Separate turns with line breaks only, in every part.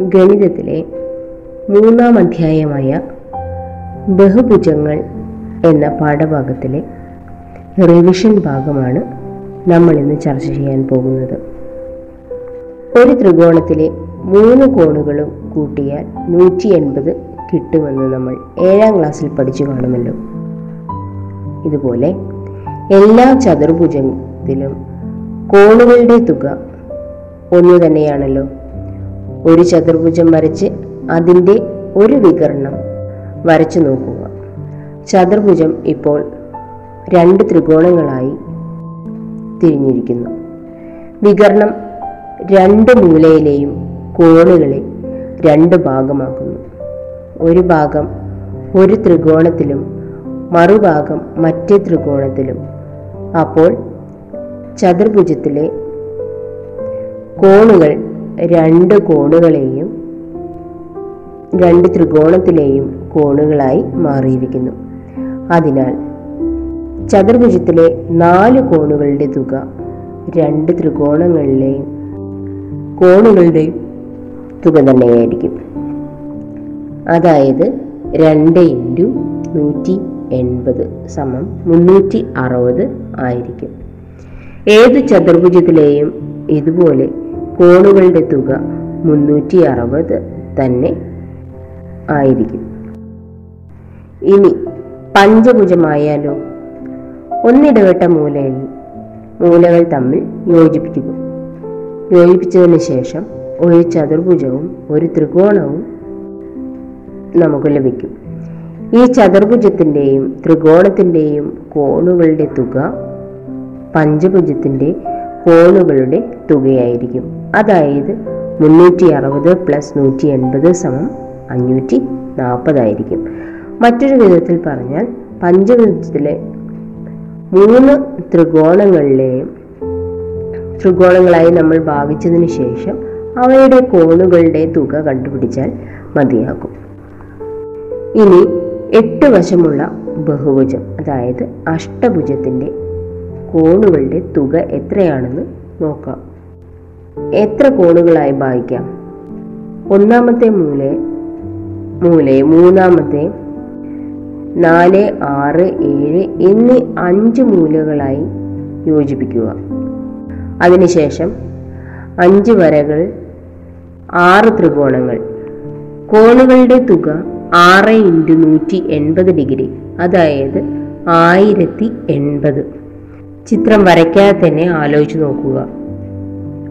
ഗണിതത്തിലെ മൂന്നാം അധ്യായമായ ബഹുഭുജങ്ങൾ എന്ന പാഠഭാഗത്തിലെ റിവിഷൻ ഭാഗമാണ് നമ്മൾ ഇന്ന് ചർച്ച ചെയ്യാൻ പോകുന്നത്. ഒരു ത്രികോണത്തിലെ മൂന്ന് കോണുകളും കൂട്ടിയാൽ നൂറ്റി എൺപത് കിട്ടുമെന്ന് നമ്മൾ ഏഴാം ക്ലാസ്സിൽ പഠിച്ചു കാണുമല്ലോ. ഇതുപോലെ എല്ലാ ചതുർഭുജത്തിലും കോണുകളുടെ തുക ഒന്നു തന്നെയാണല്ലോ. ഒരു ചതുർഭുജം വരച്ച് അതിന്റെ ഒരു വികരണം വരച്ചു നോക്കുക. ചതുർഭുജം ഇപ്പോൾ രണ്ട് ത്രികോണങ്ങളായി തിരിഞ്ഞിരിക്കുന്നു. വികരണം രണ്ട് മൂലയിലെയും കോണുകളെ രണ്ട് ഭാഗമാക്കുന്നു. ഒരു ഭാഗം ഒരു ത്രികോണത്തിലും മറുഭാഗം മറ്റേ ത്രികോണത്തിലും. അപ്പോൾ ചതുർഭുജത്തിലെ കോണുകൾ രണ്ട് കോണുകളെയും രണ്ട് ത്രികോണത്തിലെയും കോണുകളായി മാറിയിരിക്കുന്നു. അതിനാൽ ചതുർഭുജത്തിലെ നാല് കോണുകളുടെ തുക രണ്ട് ത്രികോണങ്ങളിലെയും കോണുകളുടെ തുക തന്നെയായിരിക്കും. അതായത് രണ്ട് ഇന്റു നൂറ്റി എൺപത് സമം മുന്നൂറ്റി അറുപത് ആയിരിക്കും. ഏത് ചതുർഭുജത്തിലെയും ഇതുപോലെ കോണുകളുടെ തുക മുന്നൂറ്റി അറുപത് തന്നെ ആയിരിക്കും. ഇനി പഞ്ചഭുജമായാലോ? ഒന്നിടവിട്ട മൂലയിൽ മൂലകൾ തമ്മിൽ യോജിപ്പിക്കുക. യോജിപ്പിച്ചതിന് ശേഷം ഒരു ചതുർഭുജവും ഒരു ത്രികോണവും നമുക്ക് ലഭിക്കും. ഈ ചതുർഭുജത്തിന്റെയും ത്രികോണത്തിന്റെയും കോണുകളുടെ തുക പഞ്ചഭുജത്തിന്റെ കോണുകളുടെ തുകയായിരിക്കും. അതായത് മുന്നൂറ്റി അറുപത് പ്ലസ് നൂറ്റി എൺപത് സമം അഞ്ഞൂറ്റി നാൽപ്പതായിരിക്കും മറ്റൊരു വിധത്തിൽ പറഞ്ഞാൽ പഞ്ചഭുജത്തിലെ മൂന്ന് ത്രികോണങ്ങളിലെയും ത്രികോണങ്ങളായി നമ്മൾ ഭാഗിച്ചതിന് ശേഷം അവയുടെ കോണുകളുടെ തുക കണ്ടുപിടിച്ചാൽ മതിയാകും. ഇനി എട്ട് വശമുള്ള ബഹുഭുജം അതായത് അഷ്ടഭുജത്തിന്റെ കോണുകളുടെ തുക എത്രയാണെന്ന് നോക്കാം. എത്ര കോണുകളായി ഭാഗിക്കാം? ഒന്നാമത്തെ മൂല മൂല മൂന്നാമത്തെ നാല് ആറ് ഏഴ് എന്നീ അഞ്ച് മൂലകളായി യോജിപ്പിക്കുക. അതിനുശേഷം അഞ്ച് വരകൾ ആറ് ത്രികോണങ്ങൾ. കോണുകളുടെ തുക ആറ് ഇന്റു നൂറ്റി എൺപത് ഡിഗ്രി അതായത് ആയിരത്തി എൺപത്. ചിത്രം വരയ്ക്കാതെ തന്നെ ആലോചിച്ച് നോക്കുക.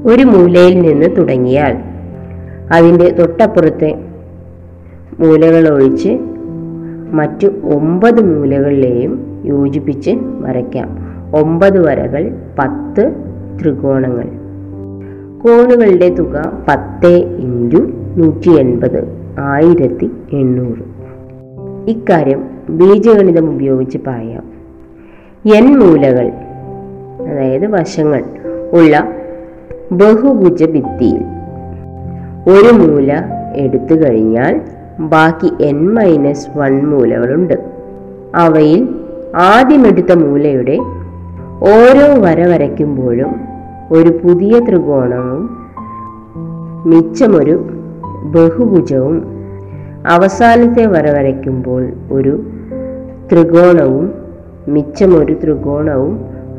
ഒരു മൂലയിൽ നിന്ന് തുടങ്ങിയാൽ അതിന്റെ തൊട്ടപ്പുറത്തെ മൂലകൾ ഒഴിച്ച് മറ്റു ഒമ്പത് മൂലകളിലെയും യോജിപ്പിച്ച് വരയ്ക്കാം. ഒമ്പത് വരകൾ പത്ത് ത്രികോണങ്ങൾ. കോണുകളുടെ തുക പത്ത് ഇന്റു നൂറ്റി എൺപത് ആയിരത്തി എണ്ണൂറ്. ഇക്കാര്യം ബീജഗണിതം ഉപയോഗിച്ച് പറയാം. എൻ മൂലകൾ അതായത് വശങ്ങൾ ഉള്ള ബഹുഭുജ ഭിത്തിയിൽ ഒരു മൂല എടുത്തു കഴിഞ്ഞാൽ ബാക്കി എൻ മൈനസ് വൺ മൂലകളുണ്ട്. അവയിൽ ആദ്യമെടുത്ത മൂലയുടെ ഓരോ വര വരയ്ക്കുമ്പോഴും ഒരു പുതിയ ത്രികോണവും മിച്ചമൊരു ബഹുഭുജവും അവസാനത്തെ വര വരയ്ക്കുമ്പോൾ ഒരു ത്രികോണവും മിച്ചമൊരു ത്രികോണവും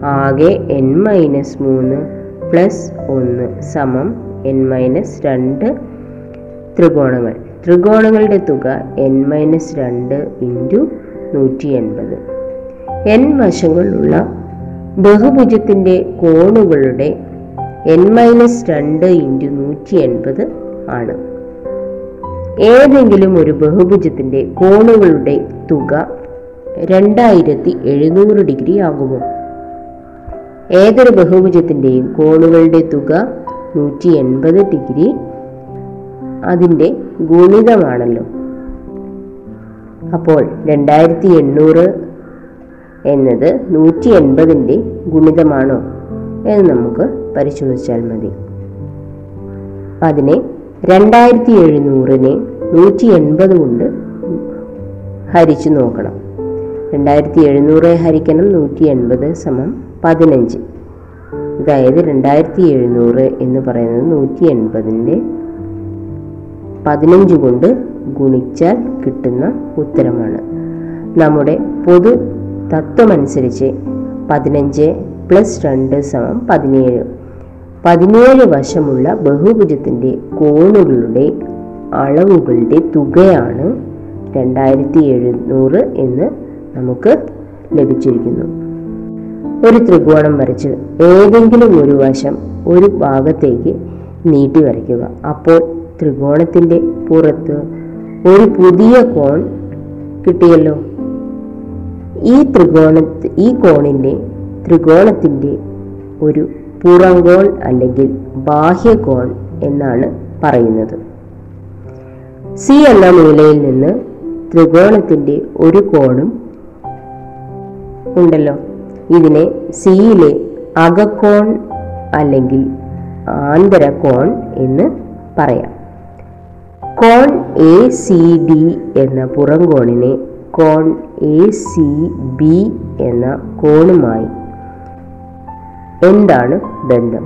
ആകെ എൻ മൈനസ് മൂന്ന് പ്ലസ് ഒന്ന് സമം എൻ മൈനസ് രണ്ട് ത്രികോണങ്ങൾ. ത്രികോണങ്ങളുടെ തുക എൻ മൈനസ് രണ്ട് ഇന്റു നൂറ്റി എൺപത്. എൻ വശങ്ങളുള്ള ബഹുഭുജത്തിന്റെ കോണുകളുടെ എൻ മൈനസ് രണ്ട് ഇന്റു നൂറ്റി എൺപത് ആണ്. ഏതെങ്കിലും ഒരു ബഹുഭുജത്തിന്റെ കോണുകളുടെ തുക രണ്ടായിരത്തി എഴുന്നൂറ് ഡിഗ്രി ആകുമോ? ഏതൊരു ബഹുഭുജത്തിന്റെയും കോണുകളുടെ തുക നൂറ്റി എൺപത് ഡിഗ്രി അതിന്റെ ഗുണിതമാണല്ലോ. അപ്പോൾ രണ്ടായിരത്തി എണ്ണൂറ് എന്നത് നൂറ്റി എൺപതിന്റെ ഗുണിതമാണോ എന്ന് നമുക്ക് പരിശോധിച്ചാൽ മതി. അതിനെ രണ്ടായിരത്തി എഴുന്നൂറിനെ നൂറ്റി എൺപത് കൊണ്ട് ഹരിച്ചു നോക്കണം. രണ്ടായിരത്തി എഴുന്നൂറെ ഹരിക്കണം നൂറ്റി എൺപത് സമം പതിനഞ്ച്. അതായത് രണ്ടായിരത്തി എഴുന്നൂറ് എന്ന് പറയുന്നത് നൂറ്റി എൺപതിന്റെ പതിനഞ്ച് കൊണ്ട് ഗുണിച്ചാൽ കിട്ടുന്ന ഉത്തരമാണ്. നമ്മുടെ പൊതു തത്വമനുസരിച്ച് പതിനഞ്ച് പ്ലസ് രണ്ട് സമം പതിനേഴ്. പതിനേഴ് വശമുള്ള ബഹുഭുജത്തിന്റെ കോണുകളുടെ അളവുകളുടെ തുകയാണ് രണ്ടായിരത്തി എഴുന്നൂറ് എന്ന് നമുക്ക് ലഭിച്ചിരിക്കുന്നു. ഒരു ത്രികോണം വരച്ച് ഏതെങ്കിലും ഒരു വശം ഒരു ഭാഗത്തേക്ക് നീട്ടി വരയ്ക്കുക. അപ്പോൾ ത്രികോണത്തിന്റെ പുറത്ത് ഒരു പുതിയ കോൺ കിട്ടിയല്ലോ. ഈ ത്രികോണ ഈ കോണിന്റെ ത്രികോണത്തിന്റെ ഒരു പുറംകോൺ അല്ലെങ്കിൽ ബാഹ്യ കോൺ എന്നാണ് പറയുന്നത്. സി എന്ന മൂലയിൽ നിന്ന് ത്രികോണത്തിന്റെ ഒരു കോണും ഉണ്ടല്ലോ. ഇതിനെ സിയിലെ അകക്കോൺ അല്ലെങ്കിൽ ആന്തരകോൺ എന്ന് പറയാം. കോൺ എ സി ഡി എന്ന പുറംകോണിനെ കോൺ എ സി ബി എന്ന കോണുമായി എന്താണ് ബന്ധം?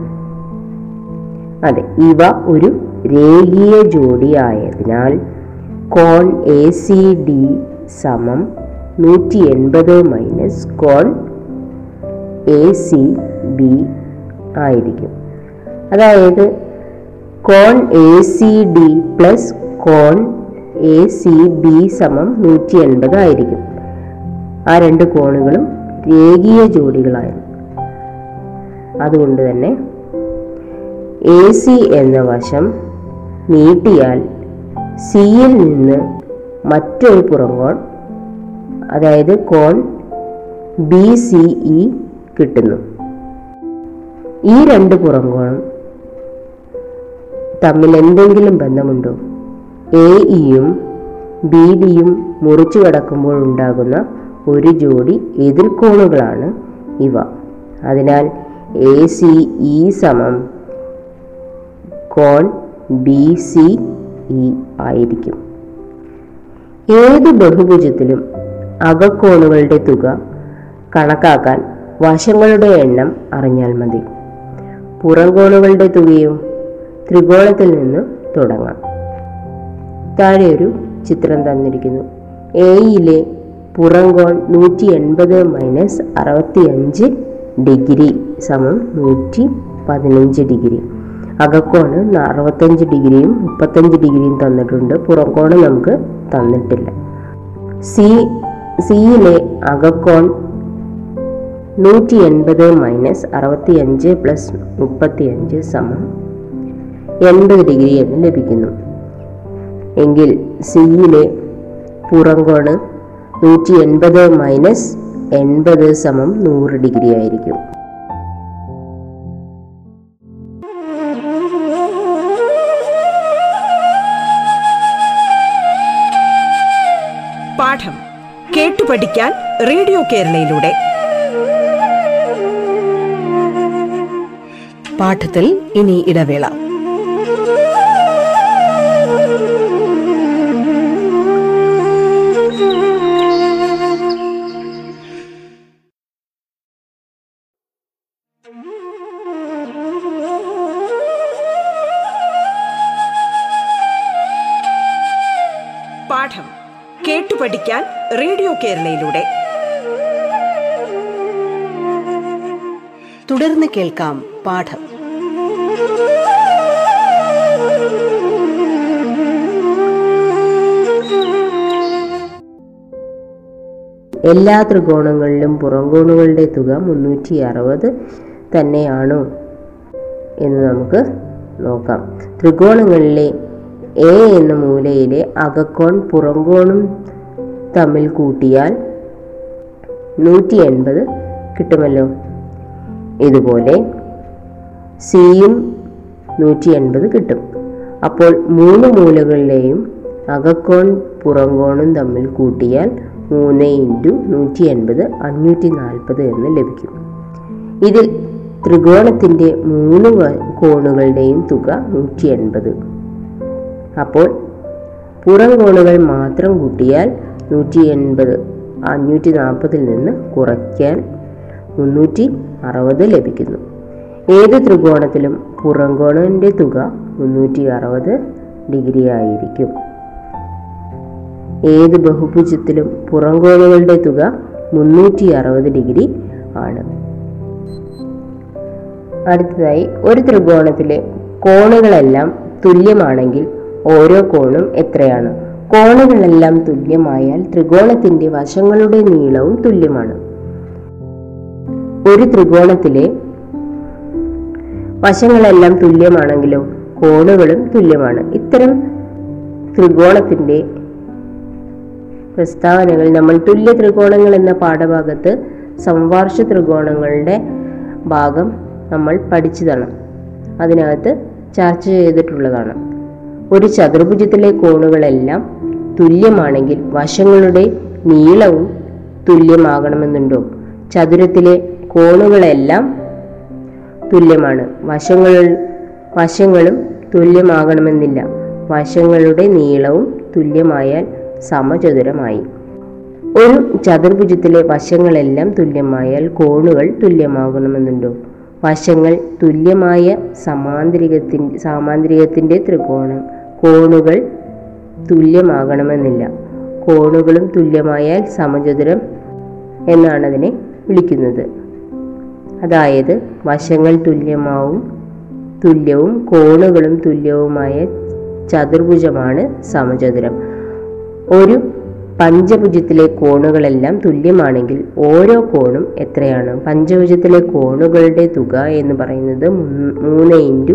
അതെ ഇവ ഒരു രേഖീയ ജോഡി ആയതിനാൽ കോൺ എ സി ഡി സമം നൂറ്റി എൺപത് മൈനസ് കോൺ എ സി ബി ആയിരിക്കും. അതായത് കോൺ എ സി ഡി പ്ലസ് കോൺ എ സി ബി സമം നൂറ്റി എൺപത് ആയിരിക്കും. ആ രണ്ട് കോണുകളും രേഖീയ ജോഡികളായിരുന്നു. അതുകൊണ്ട് തന്നെ എ സി എന്ന വശം നീട്ടിയാൽ സിയിൽ നിന്ന് മറ്റൊരു പുറംകോൺ അതായത് കോൺ ബി സി ഇ കിട്ടുന്നു. ഈ രണ്ട് പുറംകോണും തമ്മിൽ എന്തെങ്കിലും ബന്ധമുണ്ടോ? എ ഇയും ബി ഡിയും മുറിച്ചു കടക്കുമ്പോൾ ഉണ്ടാകുന്ന ഒരു ജോഡി എതിർക്കോണുകളാണ് ഇവ. അതിനാൽ എ സി ഇ സമം കോൺ ബി സി ഇ ആയിരിക്കും. ഏത് ബഹുഭുജത്തിലും അകക്കോണുകളുടെ തുക കണക്കാക്കാൻ വശങ്ങളുടെ എണ്ണം അറിഞ്ഞാൽ മതി. പുറംകോണുകളുടെ തുകയും ത്രികോണത്തിൽ നിന്ന് തുടങ്ങാം. താഴെ ഒരു ചിത്രം തന്നിരിക്കുന്നു. എയിലെ പുറംകോൺ നൂറ്റി എൺപത് മൈനസ് അറുപത്തി അഞ്ച് ഡിഗ്രി സമം നൂറ്റി പതിനഞ്ച് ഡിഗ്രി. അകക്കോണ് അറുപത്തഞ്ച് ഡിഗ്രിയും മുപ്പത്തഞ്ച് ഡിഗ്രിയും തന്നിട്ടുണ്ട്. പുറംകോണ് നമുക്ക് തന്നിട്ടില്ല. സി സിയിലെ അകക്കോൺ നൂറ്റി എൺപത് മൈനസ് അറുപത്തി അഞ്ച് പ്ലസ് മുപ്പത്തി അഞ്ച് സമം എൺപത് ഡിഗ്രി എന്ന് ലഭിക്കുന്നു. എങ്കിൽ സിയിലെ പുറംകോണ് നൂറ്റി എൺപത് മൈനസ് എൺപത് സമം നൂറ് ഡിഗ്രി ആയിരിക്കും.
പാഠം കേട്ടു പഠിക്കാൻ റേഡിയോ കേരളയിലൂടെ. പാഠത്തിൽ ഇനി ഇടവേള. പാഠം കേട്ടു പഠിക്കാൻ റേഡിയോ കേരളയിലൂടെ. തുടർന്ന് കേൾക്കാം പാഠം.
എല്ലാ ത്രികോണങ്ങളിലും പുറംകോണുകളുടെ തുക മുന്നൂറ്റി അറുപത് തന്നെയാണോ എന്ന് നമുക്ക് നോക്കാം. ത്രികോണങ്ങളിലെ എ എന്ന മൂലയിലെ അകക്കോൺ പുറംകോണും തമ്മിൽ കൂട്ടിയാൽ നൂറ്റി എൺപത് കിട്ടുമല്ലോ. ഇതുപോലെ സിയും നൂറ്റി എൺപത് കിട്ടും. അപ്പോൾ മൂന്ന് മൂലകളിലെയും അകക്കോൺ പുറംകോണും തമ്മിൽ കൂട്ടിയാൽ മൂന്ന് ഇന്റു നൂറ്റി എൺപത് അഞ്ഞൂറ്റി നാൽപ്പത് എന്ന് ലഭിക്കും. ഇതിൽ ത്രികോണത്തിന്റെ മൂന്ന് കോണുകളുടെയും തുക നൂറ്റി എൺപത് അപ്പോൾ പുറം കോണുകൾ മാത്രം കൂട്ടിയാൽ നൂറ്റി എൺപത് അഞ്ഞൂറ്റി നാൽപ്പതിൽ നിന്ന് കുറയ്ക്കാൻ മുന്നൂറ്റി അറുപത് ലഭിക്കുന്നു. ഏത് ത്രികോണത്തിലും പുറം കോണിന്റെ തുക മുന്നൂറ്റി അറുപത് ഡിഗ്രി ആയിരിക്കും. ഏത് ബഹുഭുജത്തിലും പുറം കോണുകളുടെ തുക മുന്നൂറ്റി അറുപത് ഡിഗ്രി ആണ്. അടുത്തതായി ഒരു ത്രികോണത്തിലെ കോണുകളെല്ലാം തുല്യമാണെങ്കിൽ ഓരോ കോണും എത്രയാണ്? കോണുകളെല്ലാം തുല്യമായാൽ ത്രികോണത്തിന്റെ വശങ്ങളുടെ നീളവും തുല്യമാണ്. ഒരു ത്രികോണത്തിലെ വശങ്ങളെല്ലാം തുല്യമാണെങ്കിലും കോണുകളും തുല്യമാണ്. ഇത്തരം ത്രികോണത്തിന്റെ പ്രസ്താവനകൾ നമ്മൾ തുല്യ ത്രികോണങ്ങൾ എന്ന പാഠഭാഗത്ത് സംവാർഷ ത്രികോണങ്ങളുടെ ഭാഗം നമ്മൾ പഠിച്ചതാണ്. അതിനകത്ത് ചർച്ച ചെയ്തിട്ടുള്ളതാണ്. ഒരു ചതുർഭുജത്തിലെ കോണുകളെല്ലാം തുല്യമാണെങ്കിൽ വശങ്ങളുടെ നീളവും തുല്യമാകണമെന്നുണ്ടോ? ചതുരത്തിലെ കോണുകളെല്ലാം തുല്യമാണ്. വശങ്ങൾ വശങ്ങളും തുല്യമാകണമെന്നില്ല. വശങ്ങളുടെ നീളവും തുല്യമായാൽ സമചതുരമായി. ഒരു ചതുർഭുജത്തിലെ വശങ്ങളെല്ലാം തുല്യമായാൽ കോണുകൾ തുല്യമാകണമെന്നുണ്ടോ? വശങ്ങൾ തുല്യമായ സമാന്തരികത്തിന്റെ സാമാന്തരികത്തിന്റെ ത്രികോണം. കോണുകൾ തുല്യമാകണമെന്നില്ല. കോണുകളും തുല്യമായാൽ സമചതുരം എന്നാണ് അതിനെ വിളിക്കുന്നത്. അതായത് വശങ്ങൾ തുല്യമാവും തുല്യവും കോണുകളും തുല്യവുമായ ചതുർഭുജമാണ് സമചതുരം. ഒരു പഞ്ചഭുജത്തിലെ കോണുകളെല്ലാം തുല്യമാണെങ്കിൽ ഓരോ കോണും എത്രയാണ്? പഞ്ചഭുജത്തിലെ കോണുകളുടെ തുക എന്ന് പറയുന്നത് മുന്ന് ഇന്റു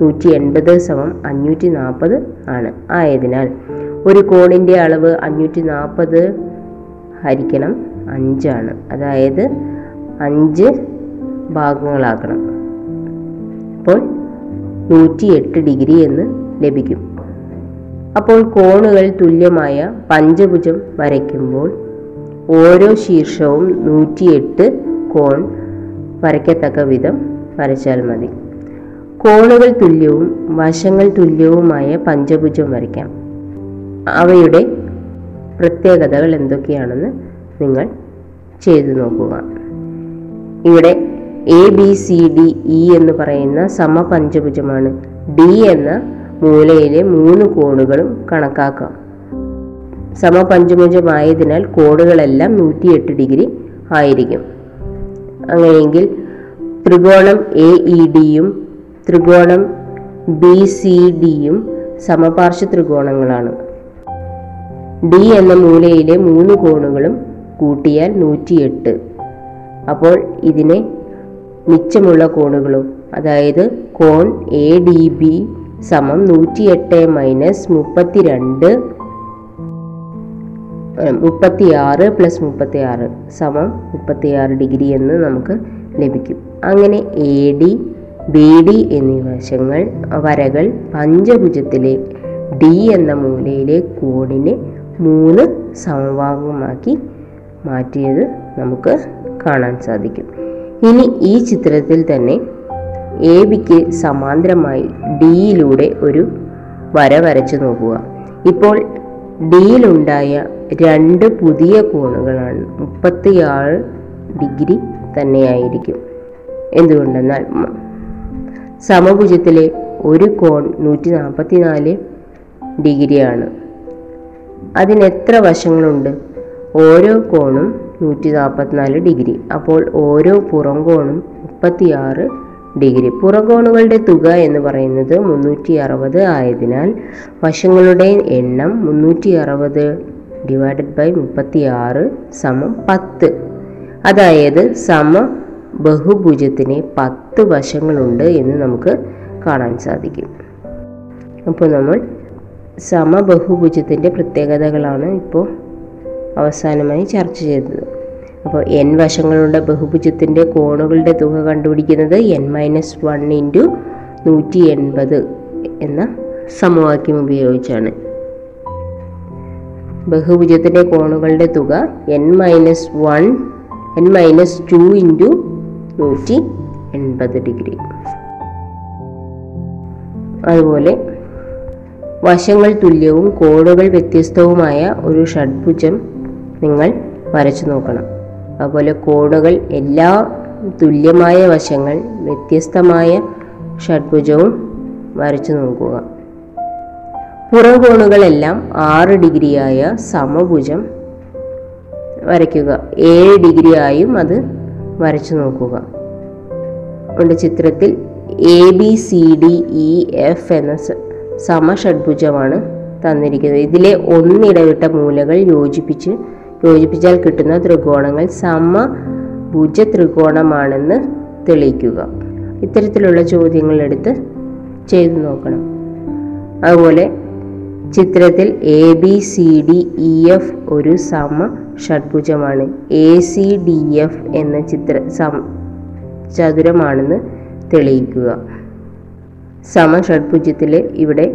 നൂറ്റി എൺപത് സമം അഞ്ഞൂറ്റി നാൽപ്പത് ആണ്. ആയതിനാൽ ഒരു കോണിന്റെ അളവ് അഞ്ഞൂറ്റി നാൽപ്പത് ഹരിക്കണം അഞ്ചാണ്. അതായത് അഞ്ച് ഭാഗങ്ങളാക്കണം അപ്പോൾ നൂറ്റി എട്ട് ഡിഗ്രി എന്ന് ലഭിക്കും. അപ്പോൾ കോണുകൾ തുല്യമായ പഞ്ചഭുജം വരയ്ക്കുമ്പോൾ ഓരോ ശീർഷവും നൂറ്റിയെട്ട് കോൺ വരയ്ക്കത്തക്ക വിധം വരച്ചാൽ മതി. കോണുകൾ തുല്യവും വശങ്ങൾ തുല്യവുമായ പഞ്ചഭുജം വരയ്ക്കാം. അവയുടെ പ്രത്യേകതകൾ എന്തൊക്കെയാണെന്ന് നിങ്ങൾ ചെയ്തു നോക്കുക. ഇവിടെ A B C D E എന്ന് പറയുന്ന സമപഞ്ചഭുജമാണ്. ഡി എന്ന മൂലയിലെ മൂന്ന് കോണുകളും കണക്കാക്കാം. സമപഞ്ചഭുജമായതിനാൽ കോണുകളെല്ലാം നൂറ്റിയെട്ട് ഡിഗ്രി ആയിരിക്കും. അങ്ങനെയെങ്കിൽ ത്രികോണം എ ഇ ഡിയും ത്രികോണം ബി സി ഡിയും സമപാർശ്വ ത്രികോണങ്ങളാണ്. ഡി എന്ന മൂലയിലെ മൂന്ന് കോണുകളും കൂട്ടിയാൽ നൂറ്റിയെട്ട്. അപ്പോൾ ഇതിനെ മിച്ചമുള്ള കോണുകളും അതായത് കോൺ എ ഡി ബി സമം നൂറ്റിയെട്ട് മൈനസ് മുപ്പത്തിരണ്ട് മുപ്പത്തിയാറ് പ്ലസ് മുപ്പത്തിയാറ് സമം മുപ്പത്തിയാറ് ഡിഗ്രി എന്ന് നമുക്ക് ലഭിക്കും. അങ്ങനെ എ ഡി ബി ഡി എന്നീ വശങ്ങൾ വരകൾ പഞ്ചഭുജത്തിലെ ഡി എന്ന മൂലയിലെ കോണിനെ മൂന്ന് സമഭാഗമാക്കി മാറ്റിയത് നമുക്ക് കാണാൻ സാധിക്കും. ഇനി ഈ ചിത്രത്തിൽ തന്നെ എ ബിക്ക് സമാന്തരമായി ഡിയിലൂടെ ഒരു വര വരച്ചു നോക്കുക. ഇപ്പോൾ ഡിയിലുണ്ടായ രണ്ട് പുതിയ കോണുകളാണ്. മുപ്പത്തിയാറ് ഡിഗ്രി തന്നെയായിരിക്കും. എന്തുകൊണ്ടെന്നാൽ സമഭുജത്തിലെ ഒരു കോൺ നൂറ്റി നാൽപ്പത്തി നാല് ഡിഗ്രിയാണ്. അതിനെത്ര വശങ്ങളുണ്ട്? ഓരോ കോണും നൂറ്റി നാൽപ്പത്തിനാല് ഡിഗ്രി. അപ്പോൾ ഓരോ പുറംകോണും മുപ്പത്തിയാറ് ഡിഗ്രി. പുറകോണുകളുടെ തുക എന്ന് പറയുന്നത് മുന്നൂറ്റി അറുപത് ആയതിനാൽ വശങ്ങളുടെ എണ്ണം മുന്നൂറ്റി അറുപത് ഡിവൈഡഡ് ബൈ മുപ്പത്തി ആറ് സമം പത്ത്. അതായത് സമ ബഹുഭുജത്തിന് പത്ത് വശങ്ങളുണ്ട് എന്ന് നമുക്ക് കാണാൻ സാധിക്കും. അപ്പോൾ നമ്മൾ സമബഹുഭുജത്തിന്റെ പ്രത്യേകതകളാണ് ഇപ്പോൾ അവസാനമായി ചർച്ച ചെയ്തത്. അപ്പോൾ എൻ വശങ്ങളുള്ള ബഹുഭുജത്തിന്റെ കോണുകളുടെ തുക കണ്ടുപിടിക്കുന്നത് എൻ മൈനസ് വൺ ഇന്റു നൂറ്റി എൺപത് എന്ന സമവാക്യം ഉപയോഗിച്ചാണ്. ബഹുഭുജത്തിന്റെ കോണുകളുടെ തുക N minus one N minus two into നൂറ്റി എൺപത് ഡിഗ്രി. അതുപോലെ വശങ്ങൾ തുല്യവും കോണുകൾ വ്യത്യസ്തവുമായ ഒരു ഷഡ്ഭുജം നിങ്ങൾ വരച്ചു നോക്കണം. അതുപോലെ കോണുകൾ എല്ലാ തുല്യമായ വശങ്ങൾ വ്യത്യസ്തമായ ഷഡ്ഭുജവും വരച്ചു നോക്കുക. പുറം കോണുകളെല്ലാം ആറ് ഡിഗ്രിയായ സമഭുജം വരയ്ക്കുക. ഏഴ് ഡിഗ്രിയായും അത് വരച്ചു നോക്കുക. ഉണ്ട് ചിത്രത്തിൽ A B C D E F എന്ന സമഷഡ്ഭുജമാണ് തന്നിരിക്കുന്നത്. ഇതിലെ ഒന്നിടവിട്ട മൂലകൾ യോജിപ്പിച്ച് യോജിപ്പിച്ചാൽ കിട്ടുന്ന ത്രികോണങ്ങൾ സമഭുജ ത്രികോണമാണെന്ന് തെളിയിക്കുക. ഇത്തരത്തിലുള്ള ചോദ്യങ്ങൾ എടുത്ത് ചെയ്തു നോക്കണം. അതുപോലെ ചിത്രത്തിൽ A B C D E F ഒരു സമ ഷഡ്ഭുജമാണ് എ സി ഡി എഫ് എന്ന ചിത്ര സം ചതുരമാണെന്ന് തെളിയിക്കുക. സമ ഷഡ്ഭുജത്തിൽ ഇവിടെ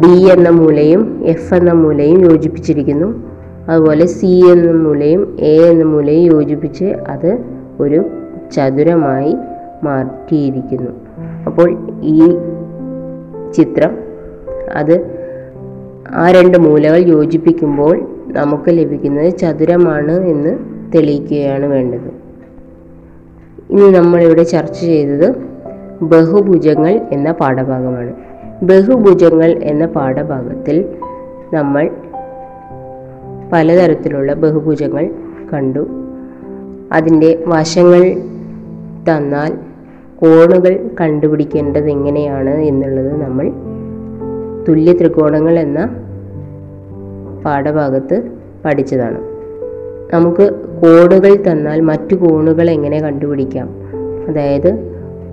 ഡി എന്ന മൂലയും എഫ് എന്ന മൂലയും യോജിപ്പിച്ചിരിക്കുന്നു. അതുപോലെ സി എന്ന മൂലയും എ എന്ന മൂലയും യോജിപ്പിച്ച് അത് ഒരു ചതുരമായി മാറ്റിയിരിക്കുന്നു. അപ്പോൾ ഈ ചിത്രം അത് ആ രണ്ട് മൂലകൾ യോജിപ്പിക്കുമ്പോൾ നമുക്ക് ലഭിക്കുന്നത് ചതുരമാണ് എന്ന് തെളിയിക്കുകയാണ് വേണ്ടത്. ഇനി നമ്മളിവിടെ ചർച്ച ചെയ്തത് ബഹുഭുജങ്ങൾ എന്ന പാഠഭാഗമാണ്. ബഹുഭുജങ്ങൾ എന്ന പാഠഭാഗത്തിൽ നമ്മൾ പലതരത്തിലുള്ള ബഹുഭുജങ്ങൾ കണ്ടു. അതിന്റെ വശങ്ങൾ തന്നാൽ കോണുകൾ കണ്ടുപിടിക്കേണ്ടത് എങ്ങനെയാണ് എന്നുള്ളത് നമ്മൾ തുല്യ ത്രികോണങ്ങൾ എന്ന പാഠഭാഗത്ത് പഠിച്ചതാണ്. നമുക്ക് കോണുകൾ തന്നാൽ മറ്റു കോണുകൾ എങ്ങനെ കണ്ടുപിടിക്കാം? അതായത്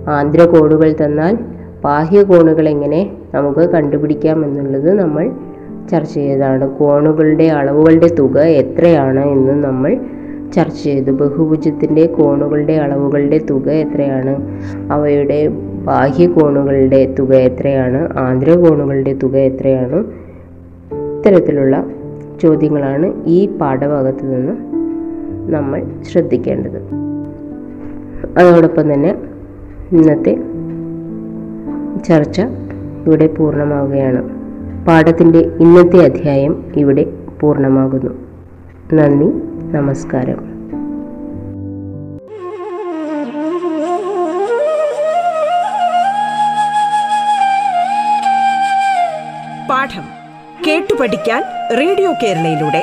ആന്ധ്ര കോണുകൾ തന്നാൽ ബാഹ്യ കോണുകൾ എങ്ങനെ നമുക്ക് കണ്ടുപിടിക്കാം എന്നുള്ളത് നമ്മൾ ചർച്ച ചെയ്തതാണ്. കോണുകളുടെ അളവുകളുടെ തുക എത്രയാണ് എന്ന് നമ്മൾ ചർച്ച ചെയ്തു. ബഹുഭുജത്തിന്റെ കോണുകളുടെ അളവുകളുടെ തുക എത്രയാണ്? അവയുടെ ബാഹ്യ കോണുകളുടെ തുക എത്രയാണ്? ആന്ധ്ര കോണുകളുടെ തുക എത്രയാണ്? ഇത്തരത്തിലുള്ള ചോദ്യങ്ങളാണ് ഈ പാഠഭാഗത്ത് നിന്ന് നമ്മൾ ശ്രദ്ധിക്കേണ്ടത്. അതോടൊപ്പം തന്നെ ഇന്നത്തെ ചർച്ച ഇവിടെ പൂർണമാവുകയാണ്. പാഠത്തിന്റെ ഇന്നത്തെ അധ്യായം ഇവിടെ പൂർണമാകുന്നു. നന്ദി നമസ്കാരം.
പാഠം കേട്ടു പഠിക്കാൻ റേഡിയോ കേരളയിലൂടെ.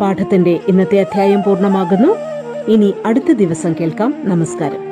പാഠത്തിന്റെ ഇന്നത്തെ അധ്യായം പൂർണമാകുന്നു. ഇനി അടുത്ത ദിവസം കേൾക്കാം. നമസ്കാരം.